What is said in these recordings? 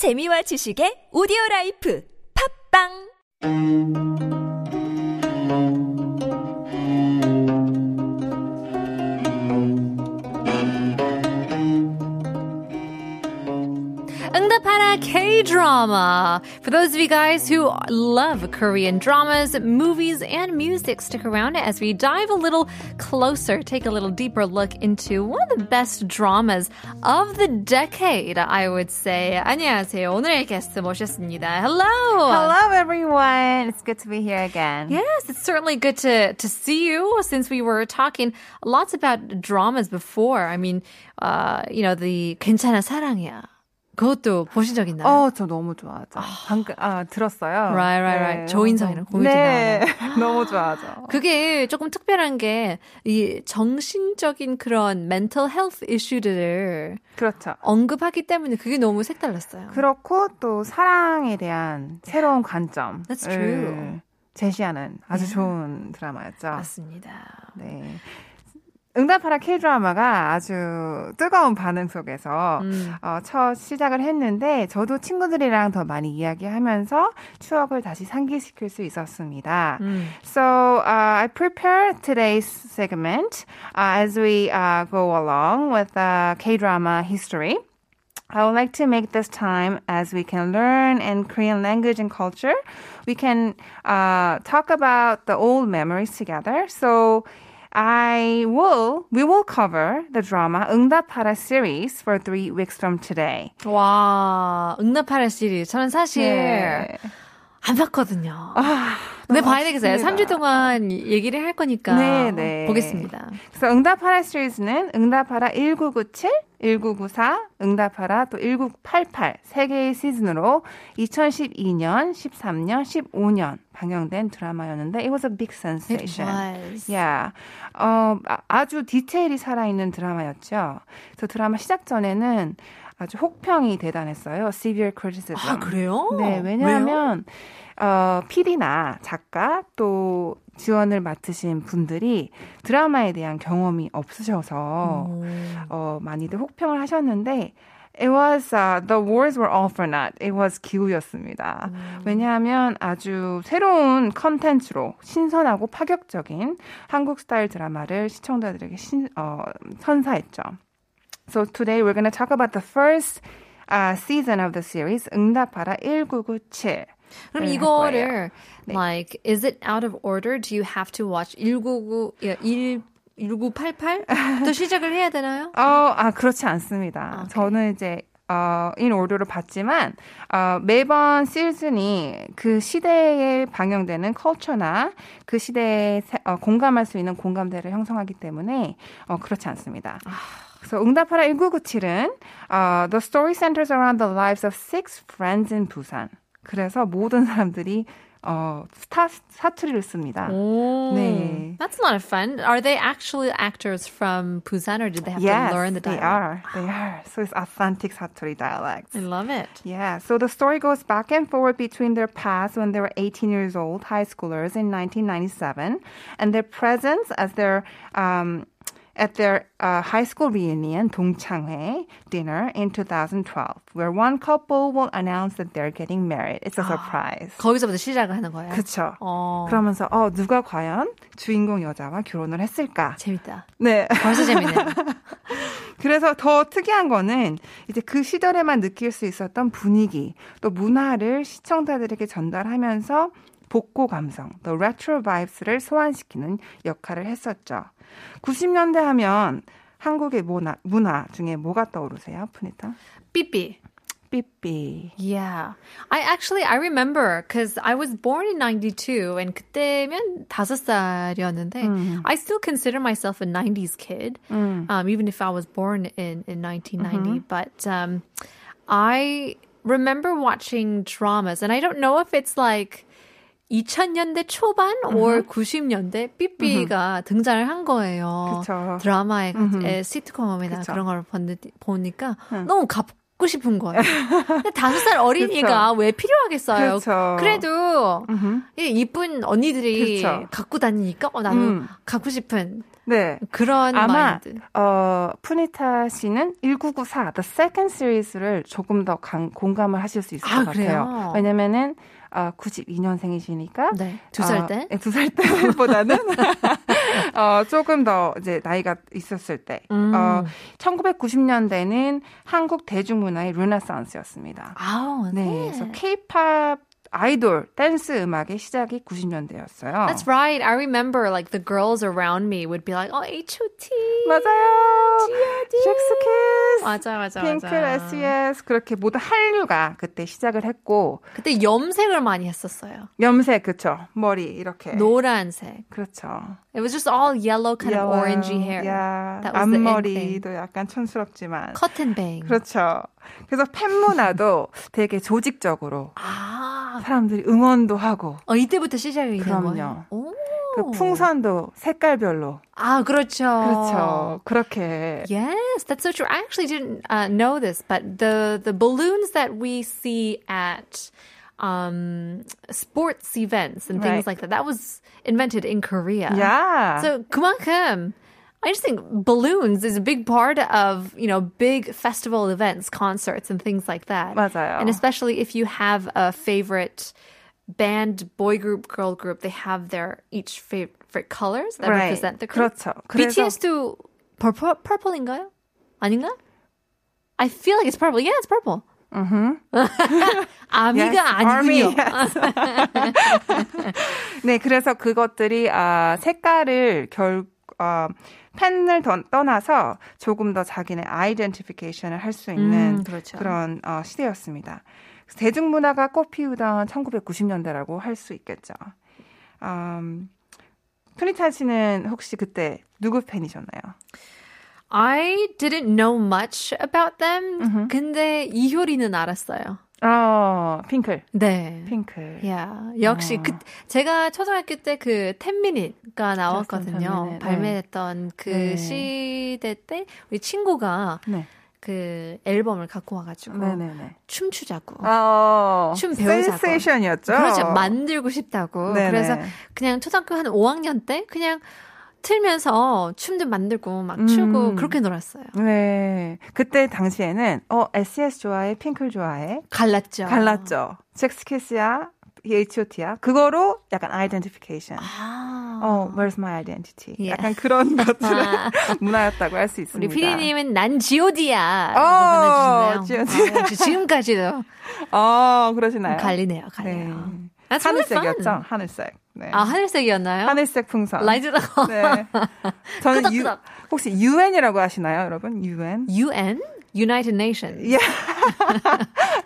재미와 지식의 오디오 라이프. 팝빵 응답하라 K-drama. For those of you guys who love Korean dramas, movies, and music, stick around as we dive a little closer, take a little deeper look into one of the best dramas of the decade, I would say. 안녕하세요. 오늘의 게스트 모셨습니다. Hello. Hello, everyone. It's good to be here again. Yes, it's certainly good to to see you since we were talking lots about dramas before. I mean, uh, you know, the 괜찮아 사랑이야. 그것도 보신 적 있나요? 어, 저 너무 좋아하죠. 방금, 아, 들었어요. Right, right, right. 조인성이랑 고유진 네, 너무 좋아하죠. 그게 조금 특별한 게, 이 정신적인 그런 mental health 이슈들을 그렇죠. 언급하기 때문에 그게 너무 색달랐어요. 그렇고 또 사랑에 대한 새로운 관점. That's true. 제시하는 아주 좋은 드라마였죠. 맞습니다. 네. 응답하라 K-드라마가 아주 뜨거운 반응 속에서 음. 어, 첫 시작을 했는데 저도 친구들이랑 더 많이 이야기하면서 추억을 다시 상기시킬 수 있었습니다. 음. So uh, I prepared today's segment uh, as we uh, go along with uh, K-drama history. I would like to make this time as we can learn in Korean language and culture. We can uh, talk about the old memories together. So I will, we will cover the drama 응답하라 series for three weeks from today. 와, 응답하라 시리즈. 저는 사실 네. 안 봤거든요. 아, 너무 봐야 되겠어요. 아쉽습니다. 3주 동안 얘기를 할 거니까 네, 네. 보겠습니다. 그래서 응답하라 시리즈는 응답하라 1997, 1994, 응답하라 또 1988세 개의 시즌으로 2012년, 13년, 15년 방영된 드라마였는데 it was a big It sensation. was. Yeah. 어, 아- 아주 디테일이 살아있는 드라마였죠. 그 드라마 시작 전에는 아주 혹평이 대단했어요. Severe criticism. 아, 그래요? 네, 왜냐하면 어, PD나 작가 또 지원을 맡으신 분들이 드라마에 대한 경험이 없으셔서 어, 많이들 혹평을 하셨는데 It was uh, the wars were all for naught. It was 기우였습니다. 왜냐하면 아주 새로운 컨텐츠로 신선하고 파격적인 한국 스타일 드라마를 시청자들에게 신, 어, 선사했죠. So today we're going to talk about the first uh, season of the series 응답하라 1997. 그럼 이거를. 네. like is it out of order? Do you have to watch 199 야, 1 1988? 또 시작을 해야 되나요? 어, 아, 그렇지 않습니다. 오케이. 저는 이제, 어, 인 오더로 봤지만, 어, 매번 시즌이 그 시대에 방영되는 컬처나 그 시대에 세- 어, 공감할 수 있는 공감대를 형성하기 때문에, 어, 그렇지 않습니다. 그래서 응답하라 1997은, 어, The story centers around the lives of six friends in Busan. 그래서 모든 사람들이, 어, 스타, 사투리를 씁니다. 오, 네. That's a lot of fun. Are they actually actors from Busan or did they have yes, to learn the they dialect? are. They are. So it's authentic 사투리 dialects. I love it. Yeah, so the story goes back and forward between their past when they were 18 years old, high schoolers in 1997, and their presence as their um, at their uh, high school reunion, 동창회 dinner in 2012, where one couple will announce that they're getting married. It's a surprise. 거기서부터 시작을 하는 거예요. 그쵸. 어, 그러면서 어 누가 과연 주인공 여자와 결혼을 했을까? 재밌다. 네. 벌써 재밌네요. 그래서 더 특이한 거는 이제 그 시절에만 느낄 수 있었던 분위기, 또 문화를 시청자들에게 전달하면서 복고 감성, 또 레트로 바이브스를 소환시키는 역할을 했었죠. 90년대 하면 한국의 문화, 문화 중에 뭐가 떠오르세요, 푸니타? 삐삐. 삐삐. Yeah. I actually I remember cuz I was born in 92 and 그때면 5살이었는데 I still consider myself a 90s kid. Um even if I was born in in 1990, but um I remember watching dramas and I don't know if it's like 2000년대 초반 or 90년대 삐삐가 등장을 한 거예요. 그쵸. 드라마에 에, 시트콤이나. 그런 걸 보니, 보니까 너무 갖고 싶은 거예요. 근데 다섯 살 어린이가 왜 필요하겠어요? 그쵸. 래도 이쁜 언니들이 그쵸. 갖고 다니니까 어, 나도 음. 갖고 싶은 네. 그런 아마 마인드. 어 푸니타 씨는 1994 The Second Series를 조금 더 강, 공감을 하실 수 있을 아, 것 그래요? 같아요. 왜냐면은 어, 92년생이시니까 네. 두살 때? 어, 두살 때보다는 어, 조금 더 이제 나이가 있었을 때. 음. 어, 1990년대는 한국 대중문화의 르네상스였습니다. 아, 네. 네. 그래서 K-팝 아이돌 댄스 음악의 시작이 90년대였어요. That's right. I remember like the girls around me would be like, "Oh, H.O.T." 맞아요. G.O.D. 잭스키스, 맞아, 맞아, 핑크, 맞아. SES 그렇게 모든 한류가 그때 시작을 했고 그때 염색을 많이 했었어요. 염색 그쵸 머리 이렇게 노란색. 그렇죠. It was just all yellow, kind of Yellow, orangey hair. 야, That was 앞머리도 약간 촌스럽지만 Cotton bang. 그렇죠. 그래서 팬 문화도 되게 조직적으로 아, 사람들이 응원도 하고 어, 이때부터 시작이 된 그럼요. 거예요. 오. 그 풍선도 색깔별로 아, 그렇죠. 그렇죠. 그렇게 Yes, that's so true. I actually didn't uh, know this, but the the balloons that we see at um, sports events and things Right. like that, that was invented in Korea. 야. So 그만큼 I just think balloons is a big part of, you know, big festival events, concerts and things like that. 맞아요. And especially if you have a favorite band, boy group, girl group, they have their each favorite colors that Right. represent the group. 그렇죠. 그래서 BTS도 purple, purple인가요? 아닌가? I feel like it's purple. Yeah, it's purple. 아미가 Yes, 아니군요. army, 네, 그래서 그것들이 아, 색깔을 결 어, 팬을 던- 떠나서 조금 더 자기네 아이덴티피케이션을 할 수 있는 음, 그렇죠. 런 어, 시대였습니다. 대중문화가 꽃 피우던 1990년대라고 할 수 있겠죠. 음, 프니타 씨는 혹시 그때 누구 팬이셨나요? I didn't know much about them. 근데 이효리는 알았어요. 어, 핑클. 네. 핑클. 야, 역시 어. 그 제가 초등학교 때그 10미닛가 나왔거든요. ten minute, 네. 발매했던 그 네. 시대 때 우리 친구가 네. 그 앨범을 갖고 와가지고 네네네. 춤추자고. 어, 춤 배우자고. 센세이션이었죠? 그렇죠. 만들고 싶다고. 네네. 그래서 그냥 초등학교 한 5학년 때 그냥 틀면서 춤도 만들고 막 추고 음. 그렇게 놀았어요. 네. 그때 당시에는, 어, SES 좋아해? 핑클 좋아해? 갈랐죠. 갈랐죠. 잭스키스야? H.O.T야? 그거로 약간 아이덴티피케이션. 아. 어, where's my identity? 예. 약간 그런 것들의 아. 문화였다고 할수 우리 있습니다. 피디님은 난 G.O.D야. 어, 보내주시네요. 아, 지금까지도 어, 그러시나요? 갈리네요, 네. 갈려요. That's really 하늘색이었죠? 하늘색. 네. 아, 하늘색이었나요? 하늘색 풍선. 라이트 네. 저는 유. 혹시 UN이라고 하시나요, 여러분? UN? UN? United Nations. Yeah.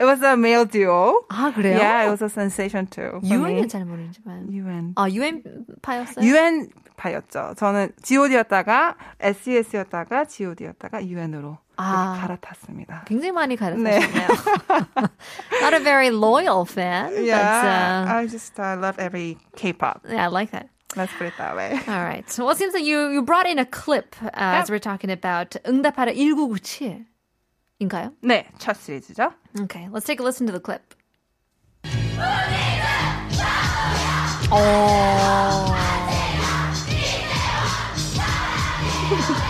it was a male duo. 아, 그래요? Yeah, it was a sensation too. UN은 잘 모르지만. UN. 아, UN 파였어요? UN 파였죠. 저는 G.O.D였다가 SES였다가 G.O.D였다가 UN으로 아. 갈아탔습니다. 굉장히 많이 네. 가르쳤네요. Not a very loyal fan. Yeah, But, uh, I just uh, love every K-pop. yeah, I like that. Let's put it that way. All right. Well, it seems that you, you brought in a clip uh, as we're talking about 응답하라 1997. 인가요? 네, 첫 시리즈죠. Okay, let's take a listen to the clip. 어.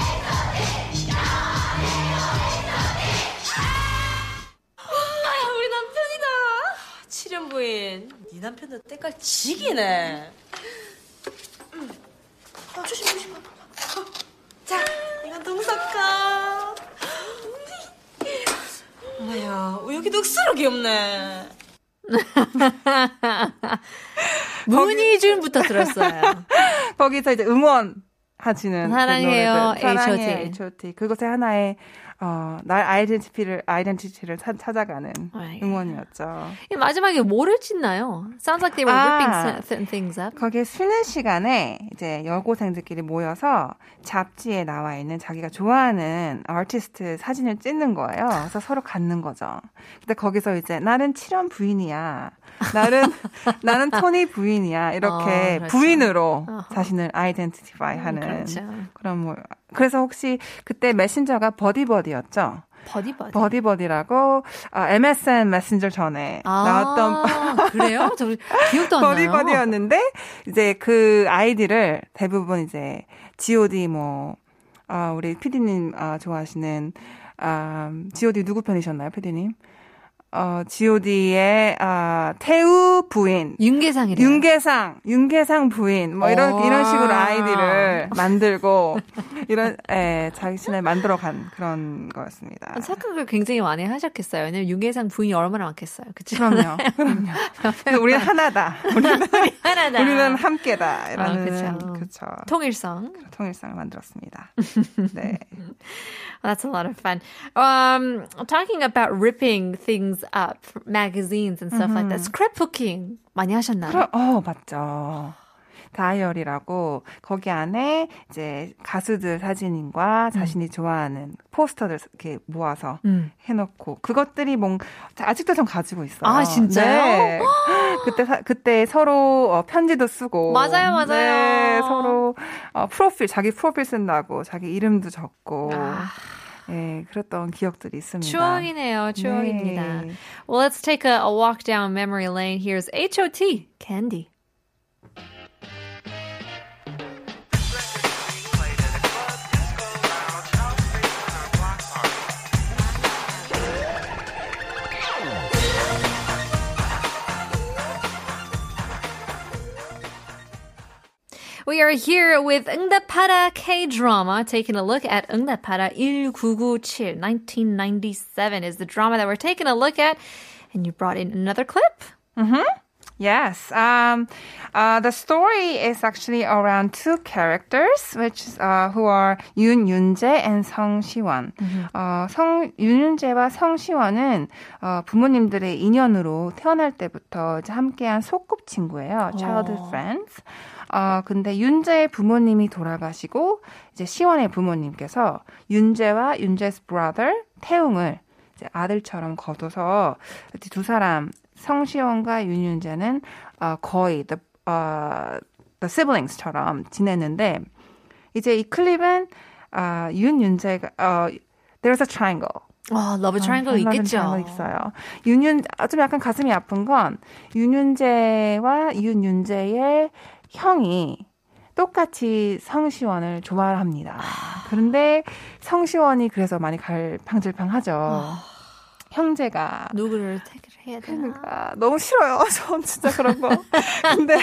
남편도 때깔 지기네. 음. 어, 조심 조심. 어. 자, 이건 동석가. 엄마야, 여기도 억수로 귀엽네. 문희준부터 들었어요. 거기서 이제 응원 하시는 사랑해요, 그. 사랑해 H.O.T.. 그것의 하나의 어, 날 아이덴티티를 아이덴티티를 찾- 찾아가는 네. 응원이었죠. 이 마지막에 뭐를 찢나요? Sounds like they were 아. ripping th- things up. 거기에 쉬는 시간에 이제 여고생들끼리 모여서 잡지에 나와 있는 자기가 좋아하는 아티스트 사진을 찍는 거예요. 그래서 서로 갖는 거죠. 근데 거기서 이제 나는 칠현 부인이야. 나는 나는 토니 부인이야. 이렇게 어, 그렇죠. 부인으로. 자신을 identify 하는 그렇죠. 그런 뭐 그래서 혹시 그때 메신저가 버디버디였죠. 버디버디. 버디버디라고 아, MSN 메신저 전에 나왔던 아, 그래요? 저 기억도 안 나요. 버디버디였는데 이제 그 아이디를 대부분 이제 G.O.D 뭐 아, 우리 피디님 아, 좋아하시는 아, G.O.D 누구 편이셨나요, 피디님? 어, G.O.D의 아, 태우 부인. 윤계상이래. 윤계상, 윤계상 부인. 뭐 이런 오. 이런 식으로 아이디를 만들고 이런 예, 자신을 만들어 간 그런 거였습니다. 착각을 굉장히 많이 하셨겠어요. 왜냐면 윤계상 부인이 얼마나 많겠어요. 그쵸? 그럼요. 그럼요. 우리는 하나다. 우리는 하나다. 우리는 함께다라는 아, 그쵸. 그쵸. 통일성. 통일성을 만들었습니다. 네. That's a lot of fun. Um, talking about ripping things up, magazines and stuff like that. Scrapbooking 많이 하셨나요? 그럼, 어, 맞죠. 다이어리라고 거기 안에 이제 가수들 사진과 자신이 좋아하는 포스터들 이렇게 모아서 음. 해놓고 그것들이 뭔 아직도 전 가지고 있어요. 아, 진짜요? 네. 그때 사- 그때 서로 어, 편지도 쓰고 맞아요, 맞아요. 네, 서로 어, 프로필 자기 프로필 쓴다고 자기 이름도 적고 아. 예, 그랬던 기억들이 있습니다. 추억이네요. 추억입니다. 네. Well, let's take a, a walk down memory lane. Here's H.O.T. Candy. We are here with 응답하라 K-drama, taking a look at 응답하라 1997, 1997 is the drama that we're taking a look at. And you brought in another clip? Yes. Um, uh, the story is actually around two characters, which uh, who are Yoon Yunjae and Song Siwon. 어, 성 윤윤재와 성 시원은 어, 부모님들의 인연으로 태어날 때부터 이제 함께한 소꿉친구예요. childhood 어. friends. 어, 근데 윤재의 부모님이 돌아가시고 이제 시원의 부모님께서 윤재와 윤재's brother 태웅을 이제 아들처럼 거둬서 두 사람 성시원과 윤윤재는 어, 거의 the, 어, the siblings처럼 지냈는데 이제 이 클립은 어, 윤윤재가 어, there's a triangle. 어, love triangle 아, 있겠죠. triangle 있어요. 윤윤 아, 좀 약간 가슴이 아픈 건 윤윤재와 윤윤재의 형이 똑같이 성시원을 좋아합니다. 그런데 성시원이 그래서 많이 갈팡질팡하죠. 형제가 누구를 택을 해야 되나? 그러니까 너무 싫어요. 전 진짜 그런 거. 근데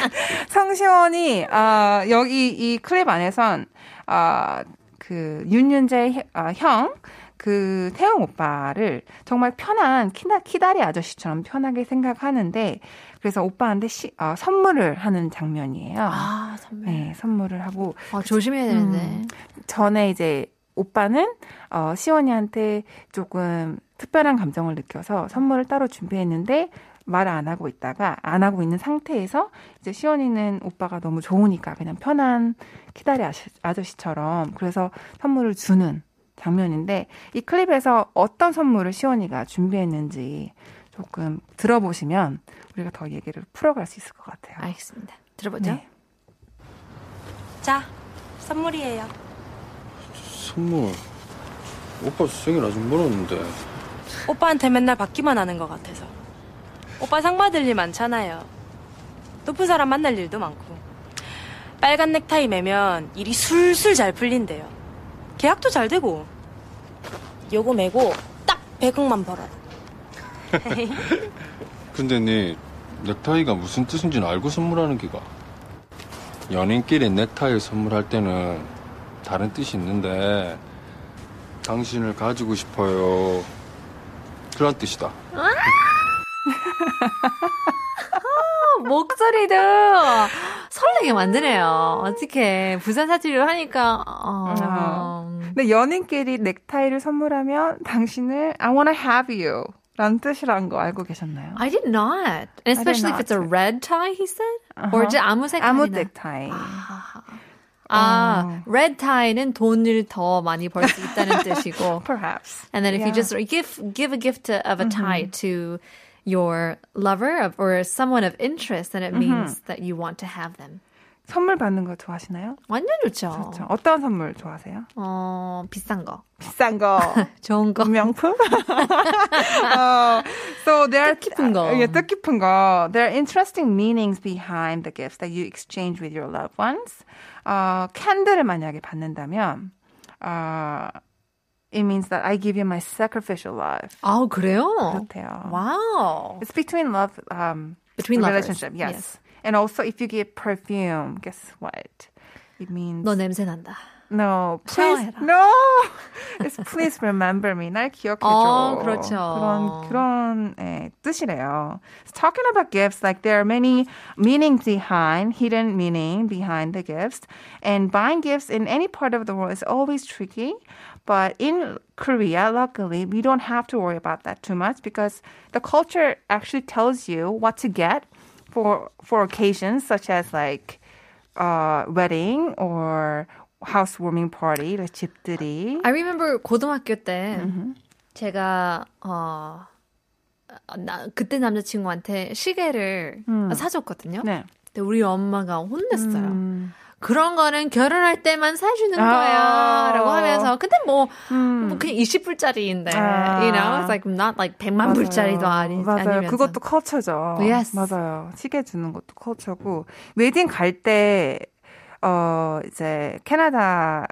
성시원이 아 여기 이 클립 안에선 아 그 윤윤재 아, 형. 그 태용 오빠를 정말 편한 키나, 키다리 아저씨처럼 편하게 생각하는데 그래서 오빠한테 시, 어, 선물을 하는 장면이에요. 아, 선배. 네, 선물을 하고 아, 조심해야 되는데. 음. 전에 이제 오빠는 어, 시원이한테 조금 특별한 감정을 느껴서 선물을 따로 준비했는데 말을 안 하고 있다가 안 하고 있는 상태에서 이제 시원이는 오빠가 너무 좋으니까 그냥 편한 키다리 아저씨처럼 그래서 선물을 주는 장면인데 이 클립에서 어떤 선물을 시원이가 준비했는지 조금 들어보시면 우리가 더 얘기를 풀어갈 수 있을 것 같아요. 알겠습니다. 들어보죠. 네. 자, 선물이에요. 선물. 오빠 생일 아직 멀었는데. 오빠한테 맨날 받기만 하는 것 같아서. 오빠 상 받을 일 많잖아요. 높은 사람 만날 일도 많고. 빨간 넥타이 매면 일이 술술 잘 풀린대요. 계약도 잘 되고. 요거 매고 딱 100억만 벌어요. 근데 네 넥타이가 무슨 뜻인지는 알고 선물하는 기가. 연인끼리 넥타이 선물할 때는 다른 뜻이 있는데 당신을 가지고 싶어요. 그런 뜻이다. 목소리도 설레게 만드네요. 어떻게 부산 사투리로 하니까 어, 아. 근데 연인끼리 넥타이를 선물하면 당신을 I wanna have you 라는 뜻이란 거 알고 계셨나요? I did not. And especially if not. it's a red tie, he said? Or just 아무 색깔이나. 아무 넥타이. 아, red tie는 돈을 더 많이 벌 수 있다는 뜻이고. Perhaps. And then if you Yeah. just give give a gift of a tie to your lover of, or someone of interest, then it means that you want to have them. 선물 받는 거 좋아하시나요? 완전 좋죠. 좋죠. 어떤 선물 좋아하세요? 어, 비싼 거. 비싼 거. 좋은 거. 명품? uh, so there are 뜻깊은 거. 예, 뜻깊은 거. There are interesting meanings behind the gifts that you exchange with your loved ones. 어, 캔들을 만약에 받는다면 어, it means that I give you my sacrificial love. 아, 그래요? 그렇대요. 와우. It's between love um Between lovers. relationship, yes. Yes. And also if you give perfume, guess what? It means 너 냄새 난다. No, please, 샤워해라. no. It's please remember me. 날 기억해줘. 어, 그렇죠. 그런 그런 예, 뜻이래요. So talking about gifts, like there are many meanings behind, hidden meaning behind the gifts, and buying gifts in any part of the world is always tricky. But in Korea, luckily, we don't have to worry about that too much because the culture actually tells you what to get for for occasions such as like uh, wedding or housewarming party, like 집들이. I remember 고등학교 때 제가 어 나, 그때 남자친구한테 시계를 사줬거든요. 네. 근데 우리 엄마가 혼냈어요. 음. 그런 거는 결혼할 때만 사주는 아. 거야. 라고 하면서. 근데 뭐, 음. 뭐 그냥 20불짜리인데. 아. You know? It's like not like 100만 맞아요. 불짜리도 아니, 맞아요. 아니면서. 그것도 culture죠. Yes. 맞아요. 시계 주는 것도 culture고 wedding 갈 때 어, 이제 캐나다나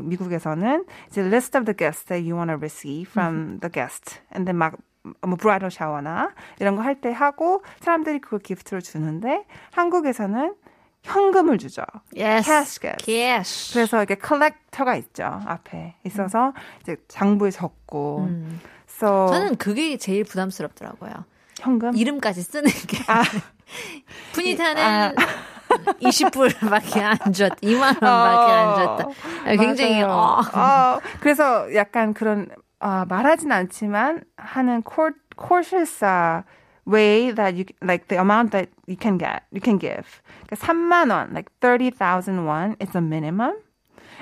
미국에서는 이제 list of the gifts that you want to receive from the guest. and then 막 뭐 bridal shower나 이런 거 할 때 하고 사람들이 그걸 gift로 주는데 한국에서는 현금을 주죠. yes. cash gifts. Cash. 그래서 이게 collector가 있죠 앞에 있어서 이제 장부에 적고. 음. So 저는 그게 제일 부담스럽더라고요. 현금 이름까지 쓰는 게. 푸니타는 아. 20불밖에 안 줬, 2만 원밖에 안 줬다. 굉장히, 맞아요. 어. 어, 그래서 약간 그런 아, 말하진 않지만 하는 코, cautious way that you like the amount that you can get, you can give. 그러니까 3만 원, like 30,000 won is a minimum.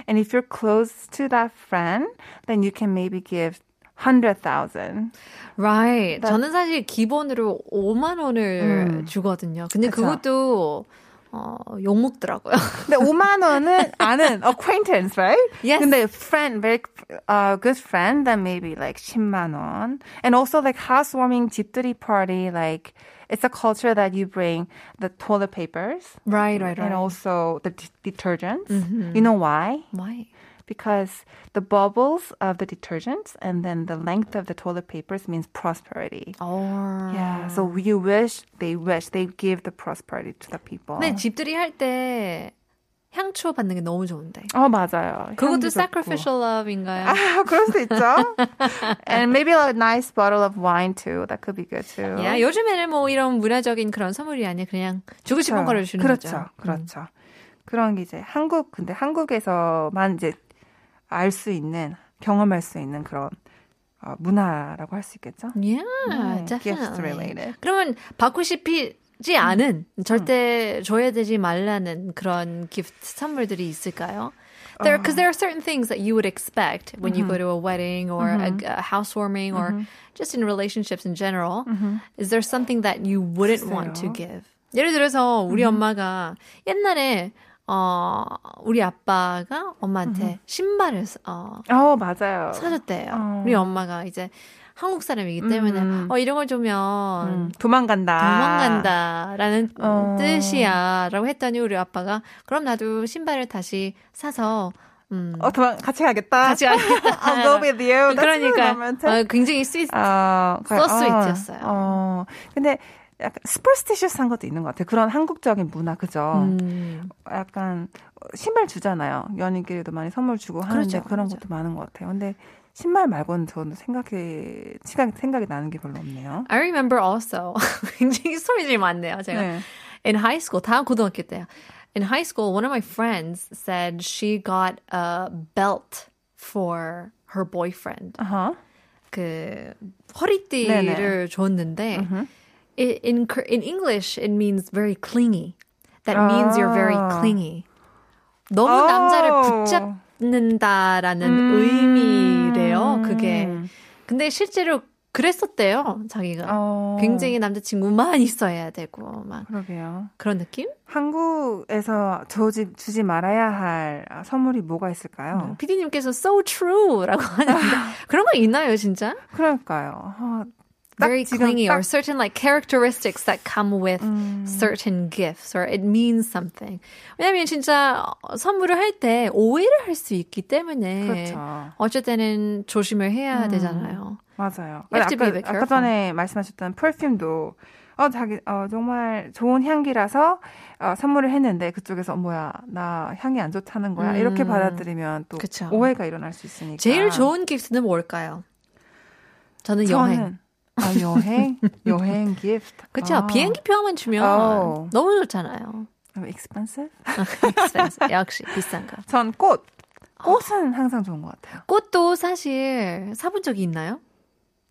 And if you're close to that friend, then you can maybe give 100,000. Right. 저는 사실 기본으로 5만 원을 음. 주거든요. 근데 그쵸. 그것도 어, 욕먹더라고요. 근데 5만 원은 아는 acquaintance, right? Yes. 근데 friend, very uh, good friend, then maybe like 10만 원. And also like housewarming 집들이 party, like it's a culture that you bring the toilet papers right, right, right. and also the d- detergents. You know why? Why? Because the bubbles of the detergents and then the length of the toilet papers means prosperity. Oh. Yeah, so you wish, they wish, they give the prosperity to the people. 근데 집들이 할때 향초 받는 게 너무 좋은데. 어, 맞아요. 그것도 sacrificial love인가요? 아, 그럴 수도 있죠. And maybe a nice bottle of wine too. That could be good too. 야, 요즘에는 뭐 이런 문화적인 그런 선물이 아니라 그냥 주고 싶은 거를 주는 그렇죠. 거죠. 음. 그렇죠. 그런 게 이제 한국 근데 한국에서만 이제 알 수 있는 경험할 수 있는 그런 어, 문화라고 할 수 있겠죠. Yeah, 네, gifts related. 그러면 받고 싶지 않은 절대 줘야 되지 말라는 그런 기프트 선물들이 있을까요? There, because there are certain things that you would expect when you go to a wedding or a, a housewarming or just in relationships in general. Is there something that you wouldn't want to 글쎄요. give? 예를 들어서 우리 엄마가 옛날에 어 우리 아빠가 엄마한테 신발을 어 어, 맞아요. 사줬대요. 어. 우리 엄마가 이제 한국 사람이기 때문에 음. 어 이런 걸 주면 음, 도망간다. 도망간다 라는 어. 뜻이야 라고 했더니 우리 아빠가 그럼 나도 신발을 다시 사서 음 어, 도망 같이 가겠다. 같이 가겠다. I'll go with you. 그러니까. 어, 굉장히 sweet 어, 그- So 어. 어, 근데 약간 superstitious한 것도 있는 것 같아요. 그런 한국적인 문화, 그죠? 음, 약간 신발 주잖아요. 연인끼리도 많이 선물 주고 하는데 그렇죠, 그런 그렇죠. 것도 많은 것 같아요. 근데 신발 말고는 저는 생각해 생각 생각이 나는 게 별로 없네요. I remember also 굉장히 스토리들이 많네요. 제가 네. in high school 다음 고등학교 때요. In high school, one of my friends said she got a belt for her boyfriend. 아하. 그 허리띠를 줬는데 i- in in English it means very clingy. That means you're very 아. clingy. 너무 어. 남자를 붙잡는다라는 의미래요. 그게. 근데 실제로 그랬었대요, 자기가. 어, 굉장히 남자친구만 있어야 되고, 막 그러게요. 그런 느낌? 한국에서 주지, 주지 말아야 할 선물이 뭐가 있을까요? 피디님께서 so true라고 하는데, 그런 거 있나요, 진짜? 그러니까요. 어, 딱 Very clingy 딱- or certain like characteristics that come with 음. certain gifts or it means something. 왜냐면 진짜 어, 선물을 할 때 오해를 할 수 있기 때문에 그렇죠. 어쩔 때는 조심을 해야 음. 되잖아요. 맞아요. 아까, 아까. 전에 말씀하셨던 퍼퓸도 어 자기 어 정말 좋은 향기라서 어, 선물을 했는데 그쪽에서 어, 뭐야 나 향이 안 좋다는 거야 음. 이렇게 받아들이면 또 그쵸. 오해가 일어날 수 있으니까 제일 좋은 기프트는 뭘까요? 저는 여행. 아 여행 여행 기프트 그렇죠. 아, 비행기표만 주면 어. 너무 좋잖아요. expensive expensive. 역시 비싼 거. 전 꽃 꽃은 항상 좋은 것 같아요 꽃도 사실 사본 적이 있나요?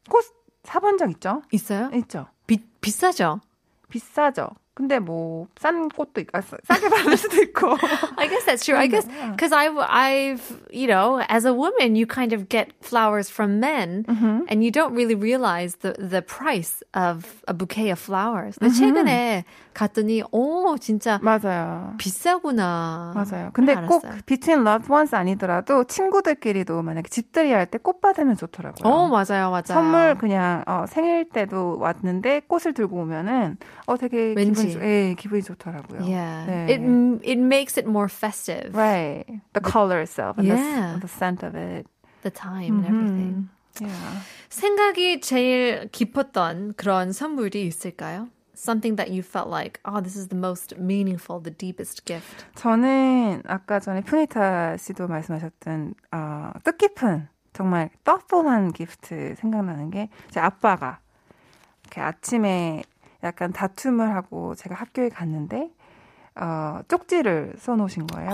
꽃 사본 적 있죠 있어요? 있죠 비, 비싸죠? 비싸죠 근데 뭐 싼 꽃도 있고 아, 싸- 싸게 받을 수도 있고 I guess that's true. I guess because I've, I've, you know, as a woman, you kind of get flowers from men, and you don't really realize the the price of a bouquet of flowers. 근데 최근에 갔더니, 오, 진짜 맞아요 비싸구나. 맞아요. 근데 꼭 알았어요. between loved ones 아니더라도 친구들끼리도 만약에 집들이 할 때 꽃 받으면 좋더라고요. 어, 맞아요, 맞아요. 선물 그냥 어, 생일 때도 왔는데 꽃을 들고 오면은 어 되게 왠지. 기분이, 좋- 예, 기분이 좋더라고요. Yeah, 네. it it makes it more festive. Right. The color itself and Yeah. the, the scent of it. The time and everything. Yeah. 생각이 제일 깊었던 그런 선물이 있을까요? Something that you felt like, oh, this is the most meaningful, the deepest gift. 저는 아까 전에 푸니타 씨도 말씀하셨던 어, 뜻깊은 정말 thoughtful한 기프트 생각나는 게 제 아빠가 이렇게 아침에 약간 다툼을 하고 제가 학교에 갔는데 어, 쪽지를 써놓으신 거예요.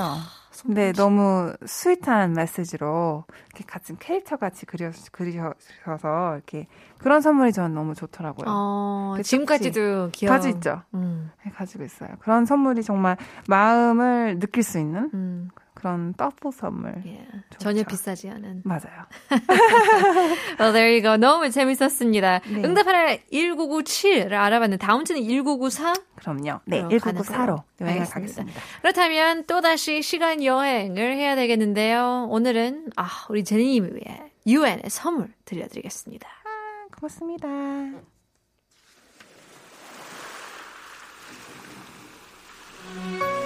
근데 너무 스윗한 메시지로 이렇게 같은 캐릭터 같이 그려, 그리셔서 이렇게 그런 선물이 저는 너무 좋더라고요. 어, 그 지금까지도 기억. 가지고 있죠. 음, 네, 가지고 있어요. 그런 선물이 정말 마음을 느낄 수 있는 음, 그런 떡볶 선물. Yeah. 전혀 비싸지 않은. 맞아요. well, there you go. 너무 재밌었습니다. 네. 응답하라 1997을 알아봤는데 다음 주는 1994? 그럼요. 네, 1994로 여행을 가겠습니다. 그렇다면 또다시 시간 여행을 해야 되겠는데요. 오늘은 아, 우리 제니님을 위해 UN의 선물 드려드리겠습니다. 아, 고맙습니다. 음.